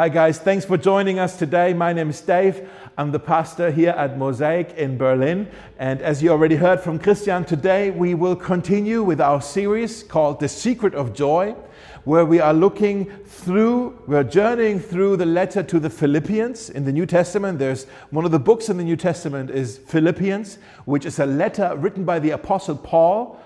Hi, guys. Thanks for joining us today. My name is Dave. I'm the pastor here at Mosaic in Berlin. And as you already heard from Christian, today we will continue with our series called The Secret of Joy, where we are looking through, we're journeying through the letter to the Philippians in the New Testament. There's one of the books in the New Testament is Philippians, which is a letter written by the Apostle Paul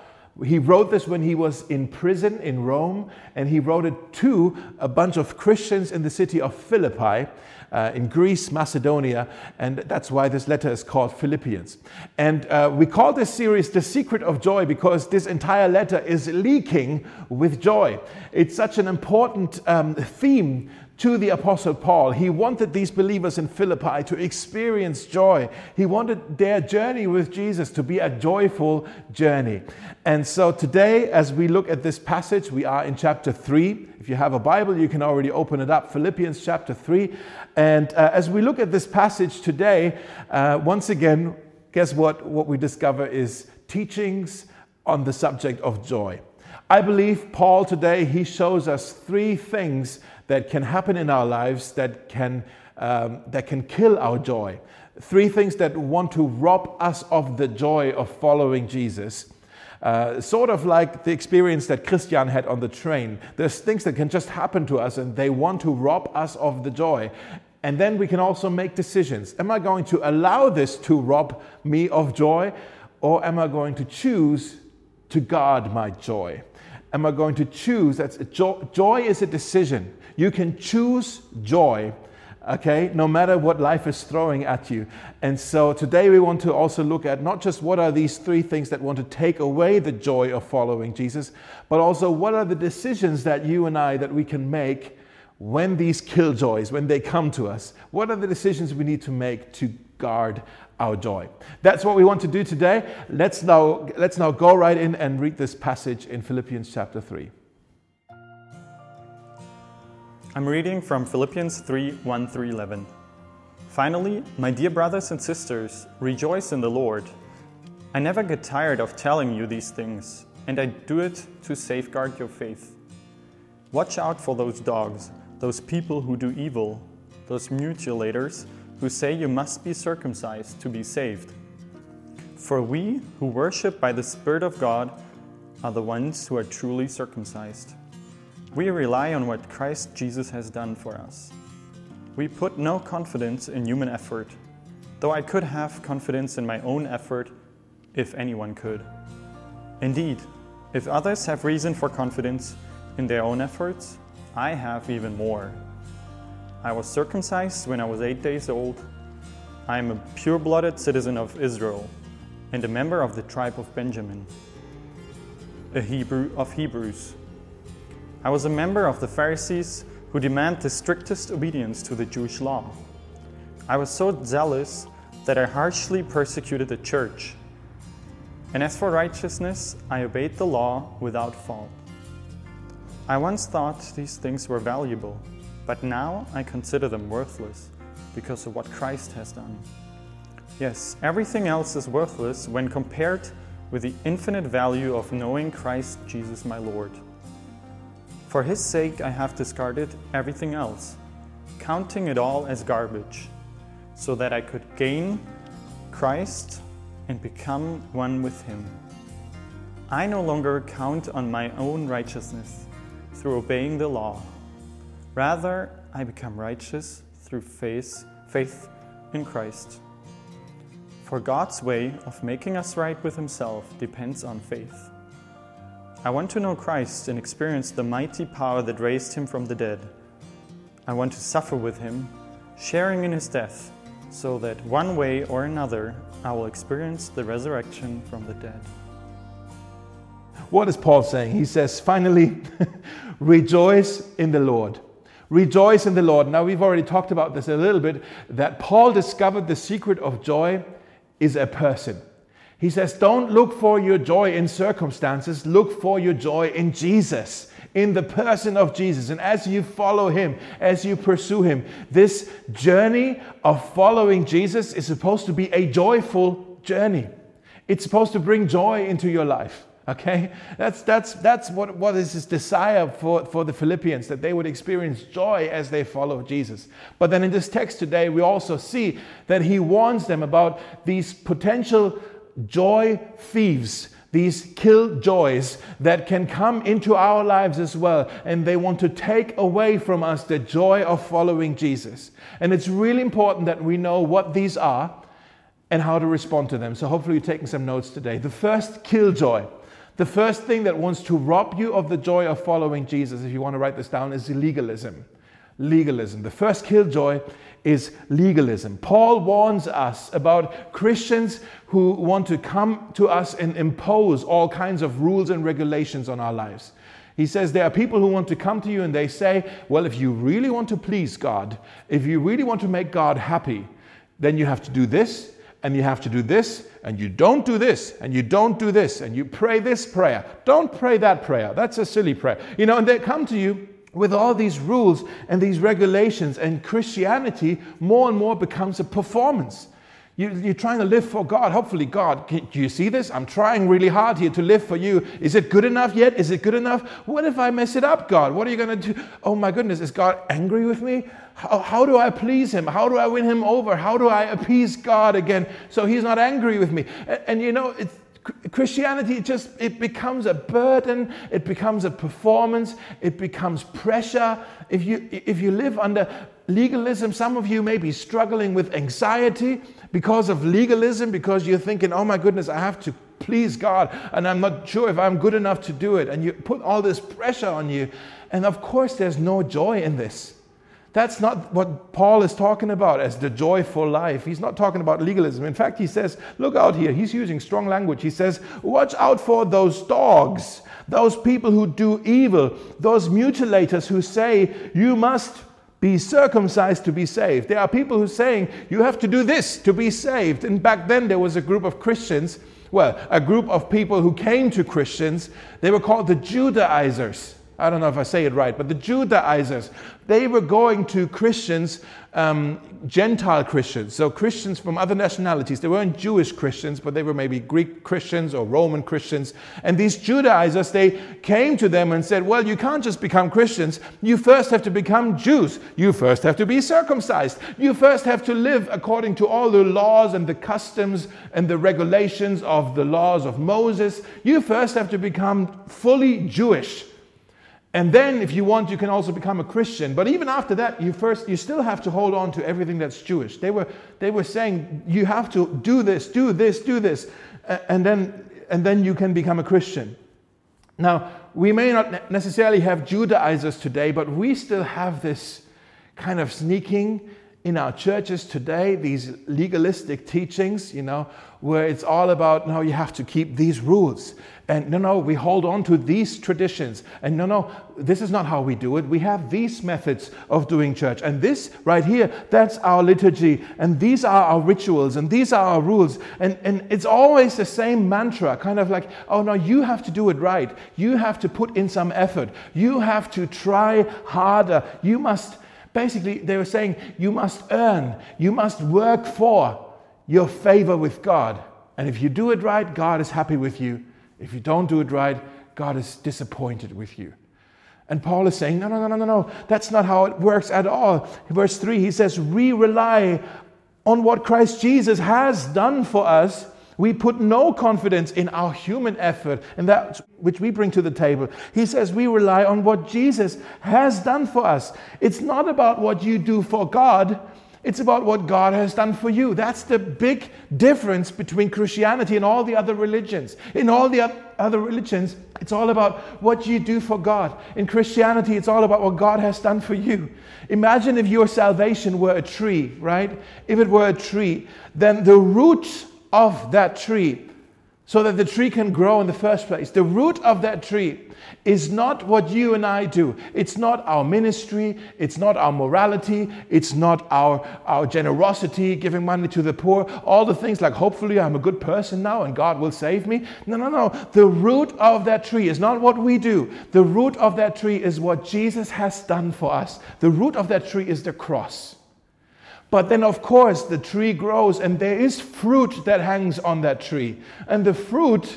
he wrote this when he was in prison in Rome, and he wrote it to a bunch of Christians in the city of Philippi uh, in Greece, Macedonia, and that's why this letter is called Philippians. And uh, we call this series The Secret of Joy because this entire letter is leaking with joy. It's such an important um, theme to the Apostle Paul. He wanted these believers in Philippi to experience joy. He wanted their journey with Jesus to be a joyful journey. And so today, as we look at this passage, we are in chapter 3. If you have a Bible, you can already open it up, Philippians chapter 3. And uh, as we look at this passage today, uh, once again, guess what? What we discover is teachings on the subject of joy. I believe Paul today, he shows us three things that can happen in our lives that can, um, that can kill our joy. Three things that want to rob us of the joy of following Jesus. Uh, sort of like the experience that Christian had on the train. There's things that can just happen to us and they want to rob us of the joy. And then we can also make decisions. Am I going to allow this to rob me of joy or am I going to choose to guard my joy? Am I going to choose? That's joy, joy is a decision. You can choose joy, okay, no matter what life is throwing at you. And so today we want to also look at not just what are these three things that want to take away the joy of following Jesus, but also what are the decisions that you and I that we can make when these killjoys, when they come to us. What are the decisions we need to make to guard our joy? That's what we want to do today. Let's now let's now go right in and read this passage in Philippians chapter 3. I'm reading from Philippians 3 1 through 11. Finally, my dear brothers and sisters, rejoice in the Lord. I never get tired of telling you these things, and I do it to safeguard your faith. Watch out for those dogs, those people who do evil, those mutilators who say you must be circumcised to be saved. For we who worship by the Spirit of God are the ones who are truly circumcised. We rely on what Christ Jesus has done for us. We put no confidence in human effort, though I could have confidence in my own effort if anyone could. Indeed, if others have reason for confidence in their own efforts, I have even more. I was circumcised when I was eight days old. I am a pure blooded citizen of Israel and a member of the tribe of Benjamin, a Hebrew of Hebrews. I was a member of the Pharisees who demand the strictest obedience to the Jewish law. I was so zealous that I harshly persecuted the church. And as for righteousness, I obeyed the law without fault. I once thought these things were valuable, but now I consider them worthless because of what Christ has done. Yes, everything else is worthless when compared with the infinite value of knowing Christ Jesus my Lord. For his sake, I have discarded everything else, counting it all as garbage, so that I could gain Christ and become one with him. I no longer count on my own righteousness through obeying the law. Rather, I become righteous through faith, faith in Christ. For God's way of making us right with Himself depends on faith. I want to know Christ and experience the mighty power that raised him from the dead. I want to suffer with him, sharing in his death, so that one way or another I will experience the resurrection from the dead. What is Paul saying? He says, finally, rejoice in the Lord. Rejoice in the Lord. Now, we've already talked about this a little bit that Paul discovered the secret of joy is a person. He says, Don't look for your joy in circumstances, look for your joy in Jesus, in the person of Jesus. And as you follow him, as you pursue him, this journey of following Jesus is supposed to be a joyful journey. It's supposed to bring joy into your life. Okay? That's, that's, that's what, what is his desire for, for the Philippians, that they would experience joy as they follow Jesus. But then in this text today, we also see that he warns them about these potential joy thieves, these killjoys that can come into our lives as well. And they want to take away from us the joy of following Jesus. And it's really important that we know what these are and how to respond to them. So hopefully, you're taking some notes today. The first killjoy the first thing that wants to rob you of the joy of following Jesus, if you want to write this down, is legalism. Legalism. The first killjoy is legalism. Paul warns us about Christians who want to come to us and impose all kinds of rules and regulations on our lives. He says there are people who want to come to you and they say, well, if you really want to please God, if you really want to make God happy, then you have to do this and you have to do this, and you don't do this, and you don't do this, and you pray this prayer. Don't pray that prayer. That's a silly prayer. You know, and they come to you with all these rules and these regulations, and Christianity more and more becomes a performance. You, are trying to live for God. Hopefully, God, can, do you see this? I'm trying really hard here to live for you. Is it good enough yet? Is it good enough? What if I mess it up, God? What are you going to do? Oh my goodness, is God angry with me? How, how do I please Him? How do I win Him over? How do I appease God again so He's not angry with me? And, and you know, it's, Christianity just it becomes a burden, it becomes a performance, it becomes pressure. If you if you live under legalism, some of you may be struggling with anxiety because of legalism, because you're thinking, oh my goodness, I have to please God, and I'm not sure if I'm good enough to do it. And you put all this pressure on you. And of course, there's no joy in this. That's not what Paul is talking about as the joyful life. He's not talking about legalism. In fact, he says, look out here. He's using strong language. He says, watch out for those dogs, those people who do evil, those mutilators who say, you must be circumcised to be saved. There are people who are saying you have to do this to be saved. And back then there was a group of Christians, well, a group of people who came to Christians. They were called the Judaizers. I don't know if I say it right, but the Judaizers, they were going to Christians, um, Gentile Christians, so Christians from other nationalities. They weren't Jewish Christians, but they were maybe Greek Christians or Roman Christians. And these Judaizers, they came to them and said, Well, you can't just become Christians. You first have to become Jews. You first have to be circumcised. You first have to live according to all the laws and the customs and the regulations of the laws of Moses. You first have to become fully Jewish. And then, if you want, you can also become a Christian. But even after that, you first, you still have to hold on to everything that's Jewish. They were, they were saying, you have to do this, do this, do this, and then, and then you can become a Christian. Now, we may not necessarily have Judaizers today, but we still have this kind of sneaking in our churches today, these legalistic teachings, you know, where it's all about, no, you have to keep these rules. And no, no, we hold on to these traditions. And no, no, this is not how we do it. We have these methods of doing church. And this right here, that's our liturgy. And these are our rituals. And these are our rules. And, and it's always the same mantra, kind of like, oh, no, you have to do it right. You have to put in some effort. You have to try harder. You must, basically, they were saying, you must earn, you must work for your favor with God. And if you do it right, God is happy with you. If you don't do it right, God is disappointed with you. And Paul is saying, no, no, no, no, no, no. That's not how it works at all. Verse 3, he says, We rely on what Christ Jesus has done for us. We put no confidence in our human effort and that which we bring to the table. He says we rely on what Jesus has done for us. It's not about what you do for God, it's about what God has done for you. That's the big difference between Christianity and all the other religions. In all the other religions, it's all about what you do for God. In Christianity, it's all about what God has done for you. Imagine if your salvation were a tree, right? If it were a tree, then the roots of that tree, so that the tree can grow in the first place, the root of that tree is not what you and I do. It's not our ministry. It's not our morality. It's not our, our generosity, giving money to the poor. All the things like, hopefully, I'm a good person now and God will save me. No, no, no. The root of that tree is not what we do. The root of that tree is what Jesus has done for us. The root of that tree is the cross. But then, of course, the tree grows and there is fruit that hangs on that tree. And the fruit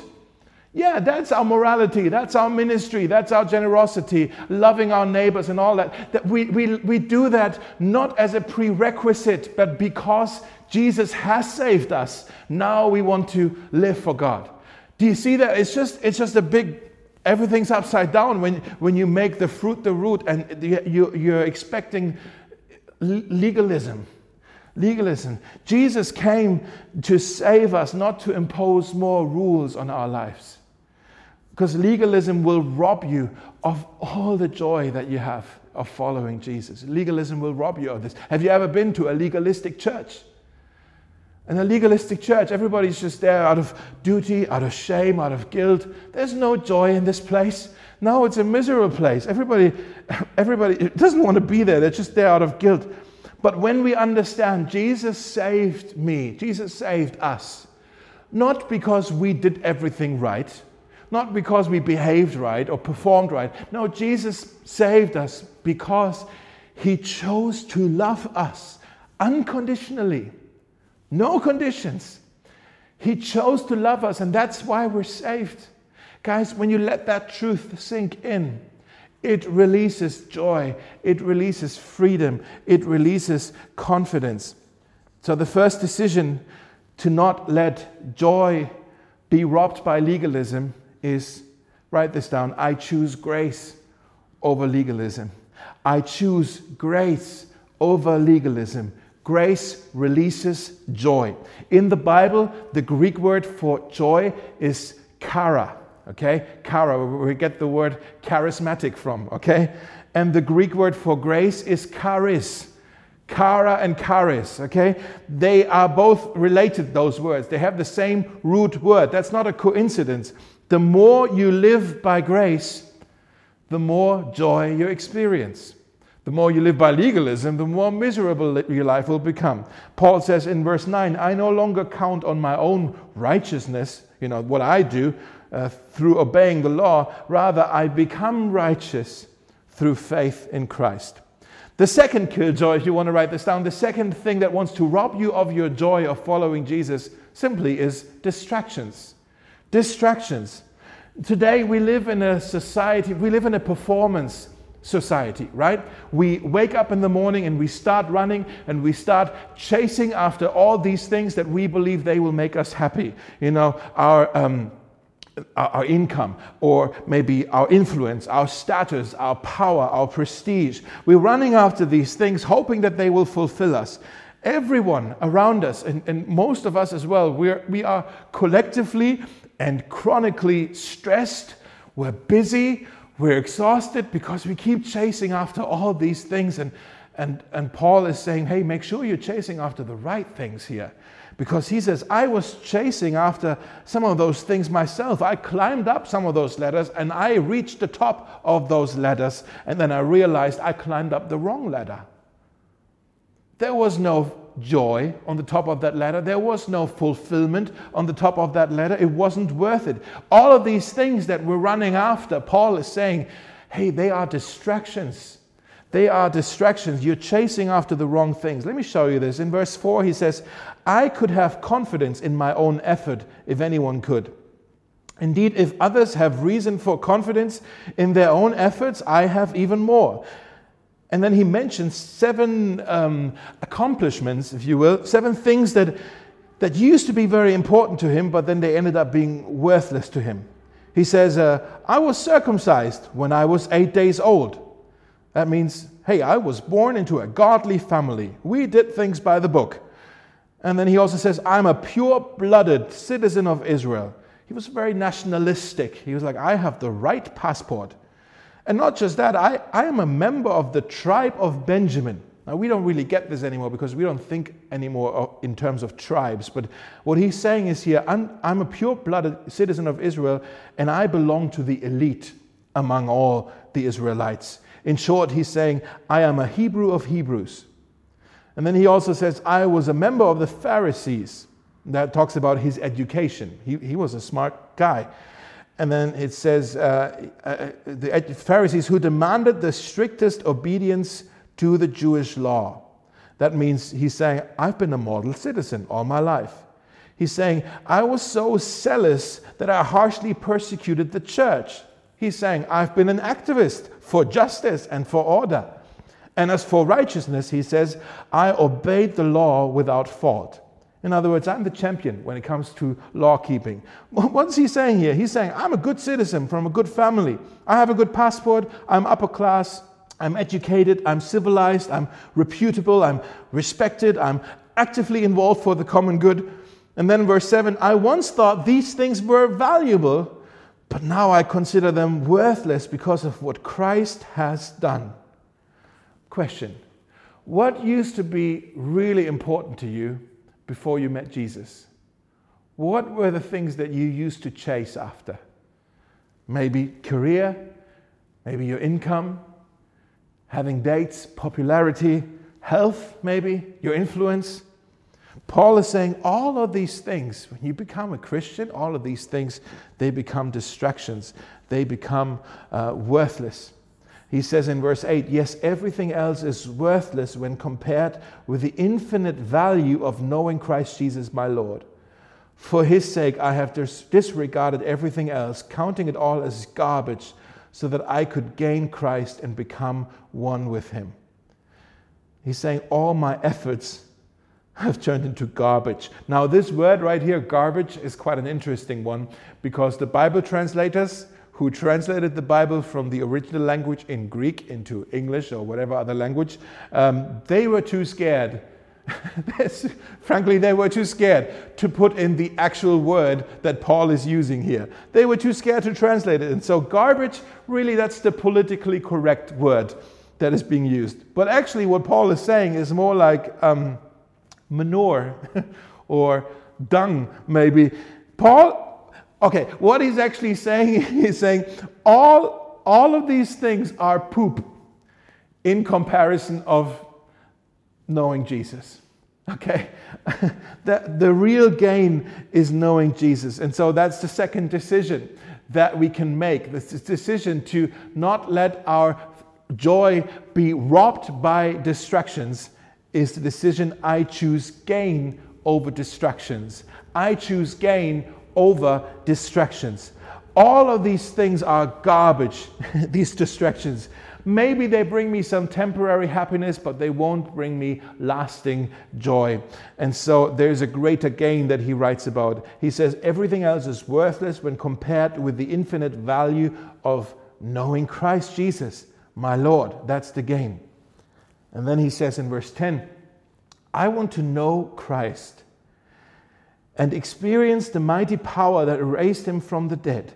Yeah, that's our morality, that's our ministry, that's our generosity, loving our neighbors and all that. that we, we, we do that not as a prerequisite, but because Jesus has saved us. Now we want to live for God. Do you see that? It's just, it's just a big, everything's upside down when, when you make the fruit the root and you, you're expecting legalism. Legalism. Jesus came to save us, not to impose more rules on our lives. Because legalism will rob you of all the joy that you have of following Jesus. Legalism will rob you of this. Have you ever been to a legalistic church? In a legalistic church, everybody's just there out of duty, out of shame, out of guilt. There's no joy in this place. No, it's a miserable place. Everybody, everybody doesn't want to be there. They're just there out of guilt. But when we understand Jesus saved me, Jesus saved us, not because we did everything right, not because we behaved right or performed right. No, Jesus saved us because he chose to love us unconditionally. No conditions. He chose to love us, and that's why we're saved. Guys, when you let that truth sink in, it releases joy, it releases freedom, it releases confidence. So, the first decision to not let joy be robbed by legalism is write this down I choose grace over legalism. I choose grace over legalism. Grace releases joy. In the Bible, the Greek word for joy is chara. Okay? Chara, we get the word charismatic from. Okay? And the Greek word for grace is charis. Chara and charis, okay? They are both related, those words. They have the same root word. That's not a coincidence. The more you live by grace, the more joy you experience. The more you live by legalism, the more miserable your life will become. Paul says in verse 9, I no longer count on my own righteousness, you know, what I do uh, through obeying the law. Rather, I become righteous through faith in Christ. The second killjoy, if you want to write this down, the second thing that wants to rob you of your joy of following Jesus simply is distractions. Distractions. Today we live in a society, we live in a performance society, right? We wake up in the morning and we start running and we start chasing after all these things that we believe they will make us happy. You know, our. Um, our income, or maybe our influence, our status, our power, our prestige. We're running after these things, hoping that they will fulfill us. Everyone around us, and, and most of us as well, we're, we are collectively and chronically stressed. We're busy. We're exhausted because we keep chasing after all these things. And, and, and Paul is saying, hey, make sure you're chasing after the right things here. Because he says, I was chasing after some of those things myself. I climbed up some of those ladders and I reached the top of those ladders. And then I realized I climbed up the wrong ladder. There was no joy on the top of that ladder. There was no fulfillment on the top of that ladder. It wasn't worth it. All of these things that we're running after, Paul is saying, hey, they are distractions. They are distractions. You're chasing after the wrong things. Let me show you this. In verse 4, he says, I could have confidence in my own effort if anyone could. Indeed, if others have reason for confidence in their own efforts, I have even more. And then he mentions seven um, accomplishments, if you will, seven things that, that used to be very important to him, but then they ended up being worthless to him. He says, uh, I was circumcised when I was eight days old. That means, hey, I was born into a godly family. We did things by the book. And then he also says, I'm a pure blooded citizen of Israel. He was very nationalistic. He was like, I have the right passport. And not just that, I, I am a member of the tribe of Benjamin. Now, we don't really get this anymore because we don't think anymore in terms of tribes. But what he's saying is here I'm, I'm a pure blooded citizen of Israel and I belong to the elite among all the Israelites. In short, he's saying, I am a Hebrew of Hebrews. And then he also says, I was a member of the Pharisees. That talks about his education. He, he was a smart guy. And then it says uh, uh, the Pharisees who demanded the strictest obedience to the Jewish law. That means he's saying, I've been a model citizen all my life. He's saying, I was so zealous that I harshly persecuted the church. He's saying, I've been an activist for justice and for order. And as for righteousness, he says, I obeyed the law without fault. In other words, I'm the champion when it comes to law keeping. What's he saying here? He's saying, I'm a good citizen from a good family. I have a good passport. I'm upper class. I'm educated. I'm civilized. I'm reputable. I'm respected. I'm actively involved for the common good. And then verse 7 I once thought these things were valuable, but now I consider them worthless because of what Christ has done. Question What used to be really important to you before you met Jesus? What were the things that you used to chase after? Maybe career, maybe your income, having dates, popularity, health, maybe, your influence. Paul is saying all of these things, when you become a Christian, all of these things, they become distractions. They become uh, worthless. He says in verse 8, Yes, everything else is worthless when compared with the infinite value of knowing Christ Jesus my Lord. For his sake, I have dis- disregarded everything else, counting it all as garbage, so that I could gain Christ and become one with him. He's saying, All my efforts have turned into garbage. Now, this word right here, garbage, is quite an interesting one because the Bible translators who translated the Bible from the original language in Greek into English or whatever other language, um, they were too scared. Frankly, they were too scared to put in the actual word that Paul is using here. They were too scared to translate it. And so, garbage, really, that's the politically correct word that is being used. But actually, what Paul is saying is more like um, manure or dung, maybe. Paul Okay, what he's actually saying is saying all, all of these things are poop in comparison of knowing Jesus. Okay, the, the real gain is knowing Jesus. And so that's the second decision that we can make this decision to not let our joy be robbed by distractions is the decision I choose gain over distractions. I choose gain over distractions. All of these things are garbage, these distractions. Maybe they bring me some temporary happiness, but they won't bring me lasting joy. And so there's a greater gain that he writes about. He says, Everything else is worthless when compared with the infinite value of knowing Christ Jesus, my Lord. That's the gain. And then he says in verse 10, I want to know Christ and experience the mighty power that raised him from the dead.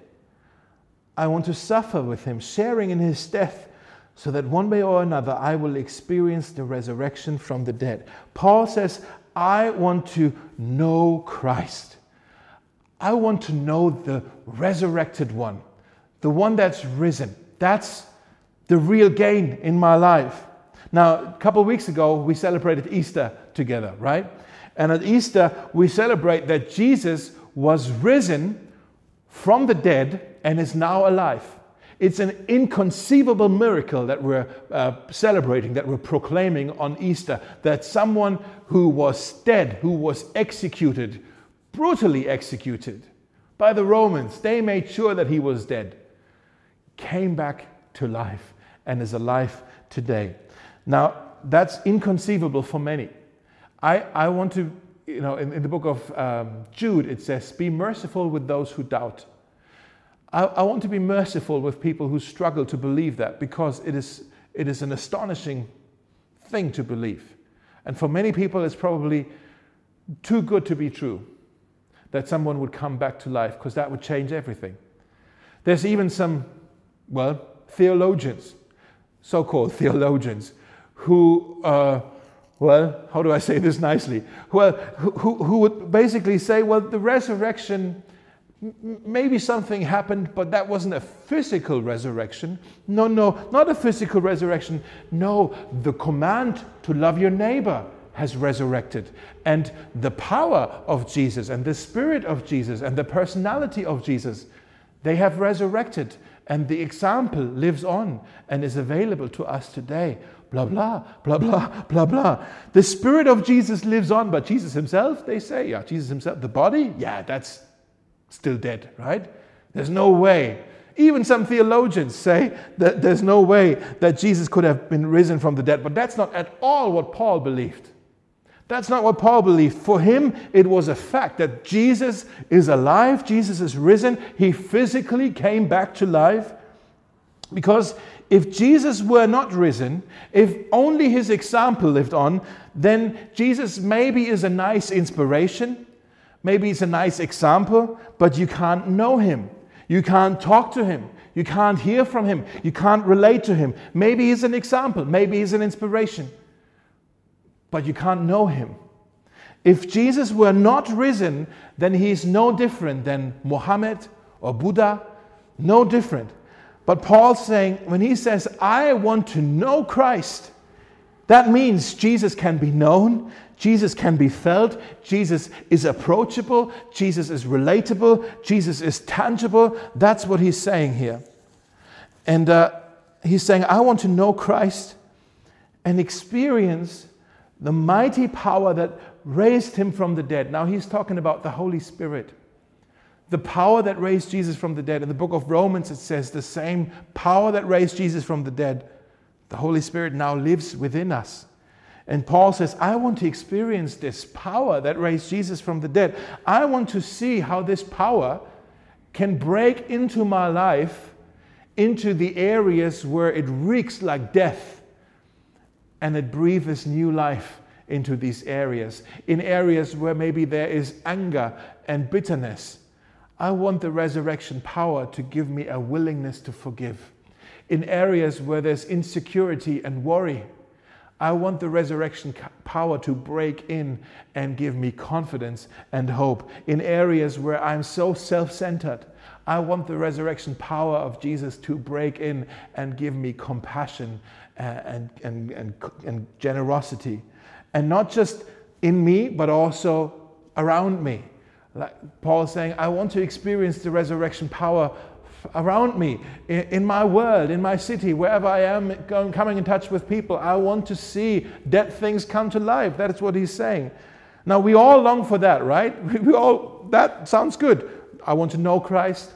I want to suffer with him, sharing in his death, so that one way or another I will experience the resurrection from the dead. Paul says, I want to know Christ. I want to know the resurrected one, the one that's risen. That's the real gain in my life. Now, a couple of weeks ago, we celebrated Easter together, right? And at Easter, we celebrate that Jesus was risen from the dead and is now alive. It's an inconceivable miracle that we're uh, celebrating, that we're proclaiming on Easter, that someone who was dead, who was executed, brutally executed by the Romans, they made sure that he was dead, came back to life and is alive today. Now, that's inconceivable for many. I, I want to, you know, in, in the book of um, Jude, it says, Be merciful with those who doubt. I, I want to be merciful with people who struggle to believe that because it is, it is an astonishing thing to believe. And for many people, it's probably too good to be true that someone would come back to life because that would change everything. There's even some, well, theologians, so called theologians, who uh, well, how do I say this nicely? Well, who, who would basically say, well, the resurrection, maybe something happened, but that wasn't a physical resurrection. No, no, not a physical resurrection. No, the command to love your neighbor has resurrected. And the power of Jesus and the spirit of Jesus and the personality of Jesus, they have resurrected. and the example lives on and is available to us today. Blah, blah, blah, blah, blah, blah. The Spirit of Jesus lives on, but Jesus Himself, they say, yeah, Jesus Himself, the body, yeah, that's still dead, right? There's no way. Even some theologians say that there's no way that Jesus could have been risen from the dead, but that's not at all what Paul believed. That's not what Paul believed. For him, it was a fact that Jesus is alive, Jesus is risen. He physically came back to life. Because if Jesus were not risen, if only his example lived on, then Jesus maybe is a nice inspiration, maybe he's a nice example, but you can't know him. You can't talk to him. You can't hear from him. You can't relate to him. Maybe he's an example. Maybe he's an inspiration. But you can't know him. If Jesus were not risen, then he is no different than Muhammad or Buddha. No different. But Paul's saying, when he says, I want to know Christ, that means Jesus can be known, Jesus can be felt, Jesus is approachable, Jesus is relatable, Jesus is tangible. That's what he's saying here. And uh, he's saying, I want to know Christ and experience the mighty power that raised him from the dead. Now he's talking about the Holy Spirit. The power that raised Jesus from the dead. In the book of Romans, it says the same power that raised Jesus from the dead, the Holy Spirit now lives within us. And Paul says, I want to experience this power that raised Jesus from the dead. I want to see how this power can break into my life, into the areas where it reeks like death, and it breathes new life into these areas. In areas where maybe there is anger and bitterness, I want the resurrection power to give me a willingness to forgive. In areas where there's insecurity and worry, I want the resurrection power to break in and give me confidence and hope. In areas where I'm so self centered, I want the resurrection power of Jesus to break in and give me compassion and, and, and, and generosity. And not just in me, but also around me. Like Paul saying, I want to experience the resurrection power around me, in, in, my world, in my city, wherever I am going, coming in touch with people. I want to see dead things come to life. That is what he's saying. Now, we all long for that, right? We all, that sounds good. I want to know Christ.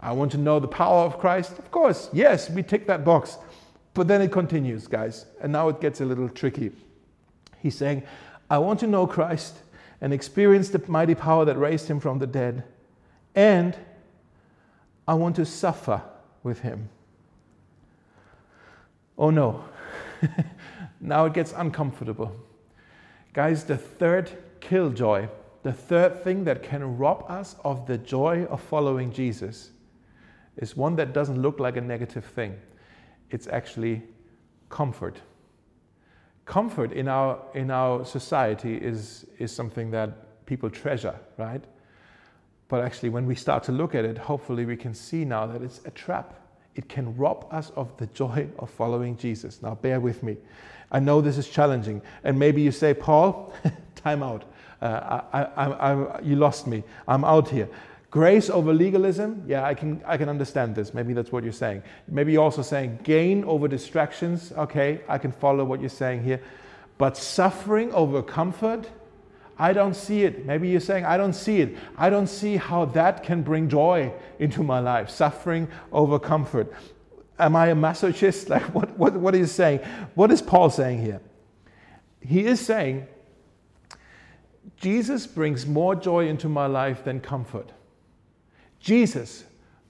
I want to know the power of Christ. Of course, yes, we tick that box. But then it continues, guys. And now it gets a little tricky. He's saying, I want to know Christ and experience the mighty power that raised him from the dead. And I want to suffer with him. Oh no. now it gets uncomfortable. Guys, the third killjoy, the third thing that can rob us of the joy of following Jesus, is one that doesn't look like a negative thing. It's actually comfort comfort in our, in our society is, is something that people treasure, right? But actually, when we start to look at it, hopefully we can see now that it's a trap. It can rob us of the joy of following Jesus. Now, bear with me. I know this is challenging. And maybe you say, Paul, time out. Uh, I, I, I, you lost me. I'm out here. Grace over legalism, yeah, I can, I can understand this. Maybe that's what you're saying. Maybe you're also saying gain over distractions. Okay, I can follow what you're saying here. But suffering over comfort, I don't see it. Maybe you're saying, I don't see it. I don't see how that can bring joy into my life. Suffering over comfort. Am I a masochist? Like, what, what, what is saying? What is Paul saying here? He is saying, Jesus brings more joy into my life than comfort. Jesus,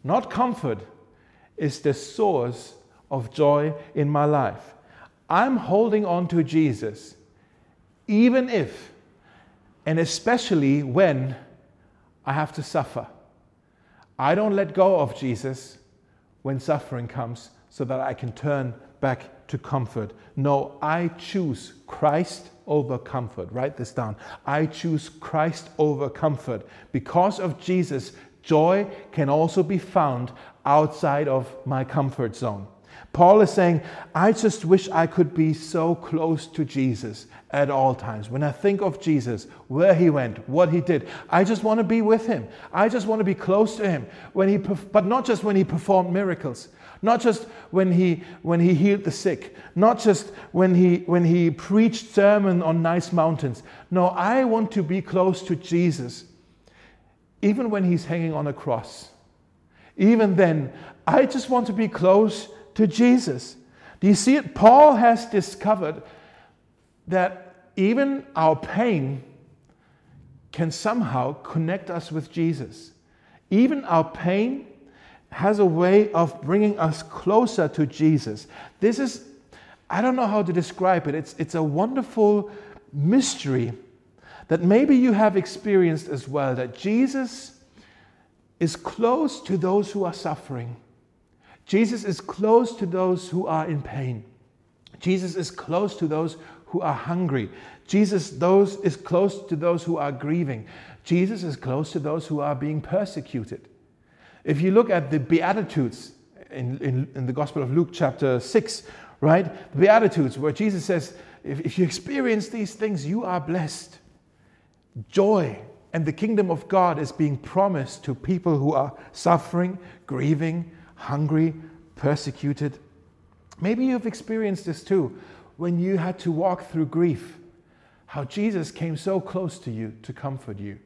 not comfort, is the source of joy in my life. I'm holding on to Jesus, even if, and especially when I have to suffer. I don't let go of Jesus when suffering comes so that I can turn back to comfort. No, I choose Christ over comfort. Write this down. I choose Christ over comfort. Because of Jesus, Joy can also be found outside of my comfort zone. Paul is saying, I just wish I could be so close to Jesus at all times. When I think of Jesus, where he went, what he did, I just want to be with him. I just want to be close to him. When he, but not just when he performed miracles, not just when he, when he healed the sick, not just when he, when he preached sermon on nice mountains. No, I want to be close to Jesus, even when he's hanging on a cross. Even then, I just want to be close to Jesus. Do you see it? Paul has discovered that even our pain can somehow connect us with Jesus. Even our pain has a way of bringing us closer to Jesus. This is, I don't know how to describe it, it's, it's a wonderful mystery that maybe you have experienced as well that Jesus is close to those who are suffering. Jesus is close to those who are in pain. Jesus is close to those who are hungry. Jesus those, is close to those who are grieving. Jesus is close to those who are being persecuted. If you look at the Beatitudes in, in, in the Gospel of Luke, chapter 6, right? The Beatitudes, where Jesus says, if, if you experience these things, you are blessed. Joy and the kingdom of God is being promised to people who are suffering, grieving, hungry, persecuted. Maybe you've experienced this too when you had to walk through grief, how Jesus came so close to you to comfort you.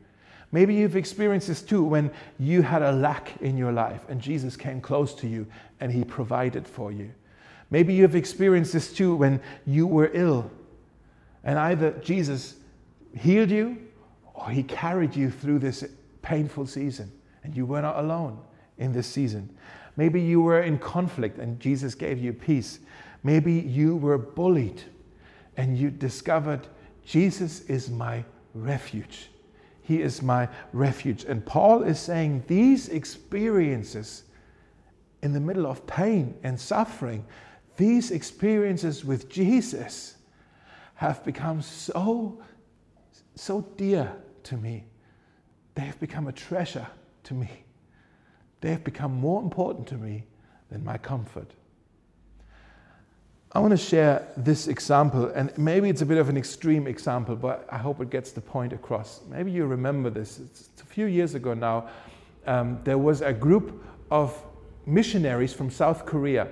Maybe you've experienced this too when you had a lack in your life and Jesus came close to you and he provided for you. Maybe you've experienced this too when you were ill and either Jesus healed you he carried you through this painful season and you were not alone in this season. Maybe you were in conflict and Jesus gave you peace. Maybe you were bullied and you discovered Jesus is my refuge. He is my refuge. And Paul is saying these experiences in the middle of pain and suffering, these experiences with Jesus have become so, so dear to me. They have become a treasure to me. They have become more important to me than my comfort. I want to share this example, and maybe it's a bit of an extreme example, but I hope it gets the point across. Maybe you remember this. It's a few years ago now. Um, there was a group of missionaries from South Korea.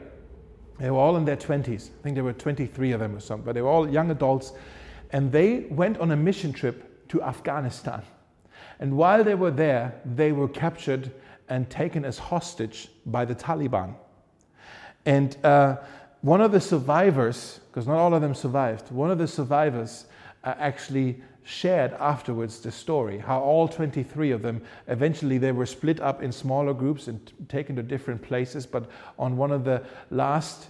They were all in their 20s. I think there were 23 of them or something, but they were all young adults. And they went on a mission trip to Afghanistan. And while they were there, they were captured and taken as hostage by the Taliban. And uh, one of the survivors, because not all of them survived, one of the survivors uh, actually shared afterwards the story how all 23 of them eventually they were split up in smaller groups and taken to different places but on one of the last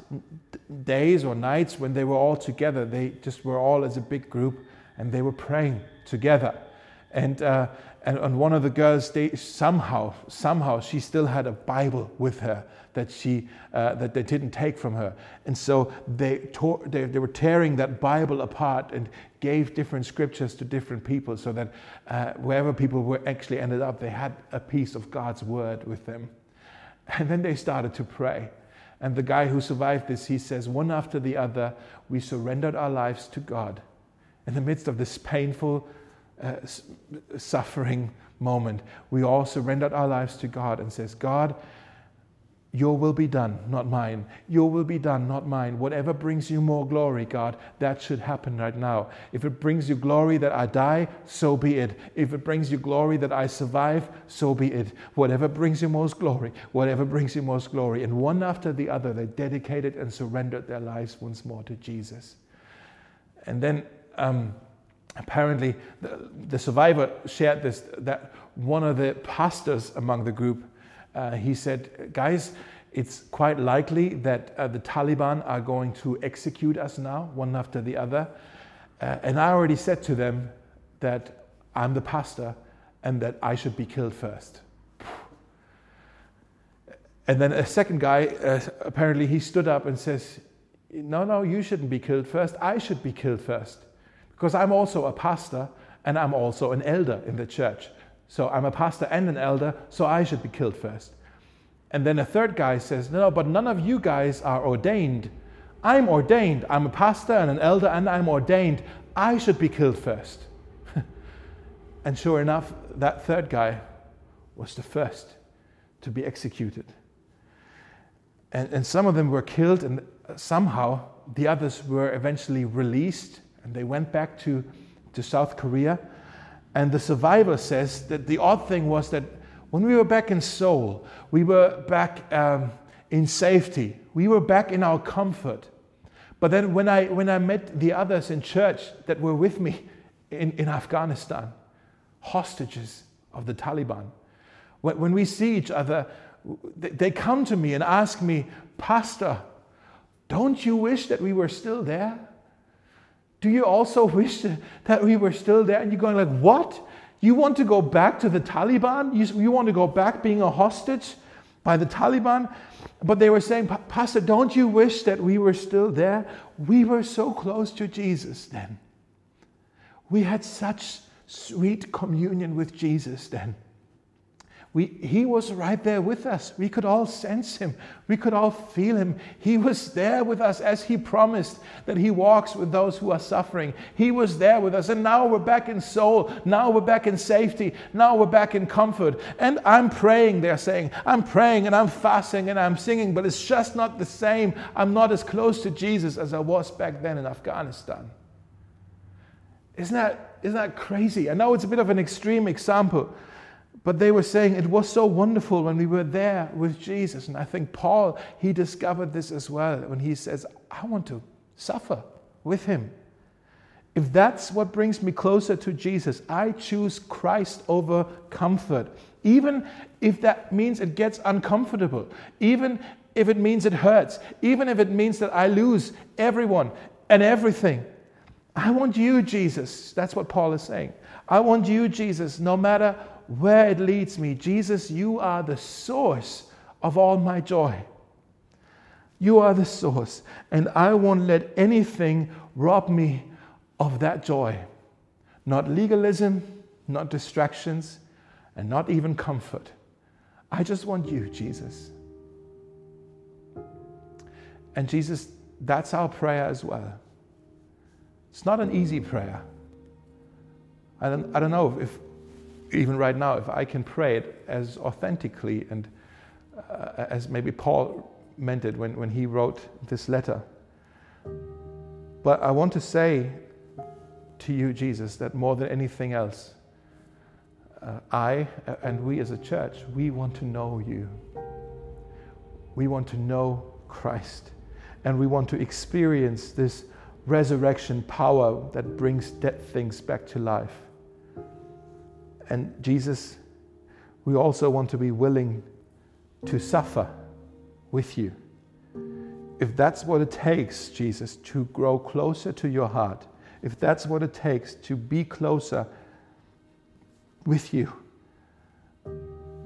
days or nights when they were all together they just were all as a big group and they were praying together. And uh, and, and one of the girls they, somehow somehow she still had a bible with her that she uh, that they didn't take from her. And so they, tore, they, they were tearing that bible apart and gave different scriptures to different people so that uh, wherever people were actually ended up they had a piece of god's word with them. And then they started to pray. And the guy who survived this he says one after the other we surrendered our lives to god in the midst of this painful uh, suffering moment, we all surrendered our lives to God and says, God, your will be done, not mine. Your will be done, not mine. Whatever brings you more glory, God, that should happen right now. If it brings you glory that I die, so be it. If it brings you glory that I survive, so be it. Whatever brings you most glory, whatever brings you most glory. And one after the other, they dedicated and surrendered their lives once more to Jesus. And then, um, apparently the, the, survivor shared this that one of the pastors among the group uh, he said guys it's quite likely that uh, the taliban are going to execute us now one after the other. Uh, and i already said to them that i'm the pastor and that i should be killed first. And then a second guy uh, apparently he stood up and says no no you shouldn't be killed first. I should be killed first because I'm also a pastor and I'm also an elder in the church. So I'm a pastor and an elder, so I should be killed first. And then a third guy says, No, but none of you guys are ordained. I'm ordained. I'm a pastor and an elder, and I'm ordained. I should be killed first. and sure enough, that third guy was the first to be executed. And, and some of them were killed, and somehow the others were eventually released, and they went back to, to South Korea. And the survivor says that the odd thing was that when we were back in Seoul, we were back um, in safety, we were back in our comfort. But then when I, when I met the others in church that were with me in, in Afghanistan, hostages of the Taliban, when, when we see each other, they come to me and ask me, Pastor, don't you wish that we were still there? Do you also wish that we were still there? And you're going like, what? You want to go back to the Taliban? You, you want to go back being a hostage by the Taliban? But they were saying, Pastor, don't you wish that we were still there? We were so close to Jesus then. We had such sweet communion with Jesus then. We, he was right there with us. We could all sense him. We could all feel him. He was there with us as he promised that he walks with those who are suffering. He was there with us. And now we're back in Seoul. Now we're back in safety. Now we're back in comfort. And I'm praying, they're saying. I'm praying and I'm fasting and I'm singing, but it's just not the same. I'm not as close to Jesus as I was back then in Afghanistan. Isn't that, isn't that crazy? I know it's a bit of an extreme example. But they were saying it was so wonderful when we were there with Jesus. And I think Paul, he discovered this as well when he says, I want to suffer with him. If that's what brings me closer to Jesus, I choose Christ over comfort. Even if that means it gets uncomfortable, even if it means it hurts, even if it means that I lose everyone and everything. I want you, Jesus. That's what Paul is saying. I want you, Jesus, no matter where it leads me. Jesus, you are the source of all my joy. You are the source, and I won't let anything rob me of that joy. Not legalism, not distractions, and not even comfort. I just want you, Jesus. And Jesus, that's our prayer as well. It's not an easy prayer. I don't, I don't know if even right now, if I can pray it as authentically and uh, as maybe Paul meant it when, when he wrote this letter. But I want to say to you, Jesus, that more than anything else, uh, I and we as a church, we want to know you. We want to know Christ. And we want to experience this resurrection power that brings dead things back to life. And Jesus, we also want to be willing to suffer with you. If that's what it takes, Jesus, to grow closer to your heart, if that's what it takes to be closer with you,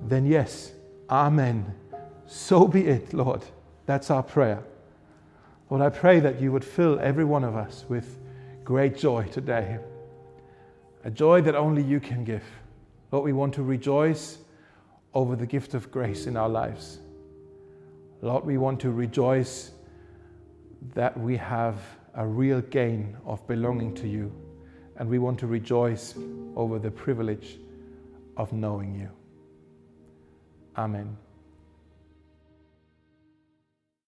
then yes, Amen. So be it, Lord. That's our prayer. Lord, I pray that you would fill every one of us with great joy today, a joy that only you can give. Lord, we want to rejoice over the gift of grace in our lives. Lord, we want to rejoice that we have a real gain of belonging to you. And we want to rejoice over the privilege of knowing you. Amen.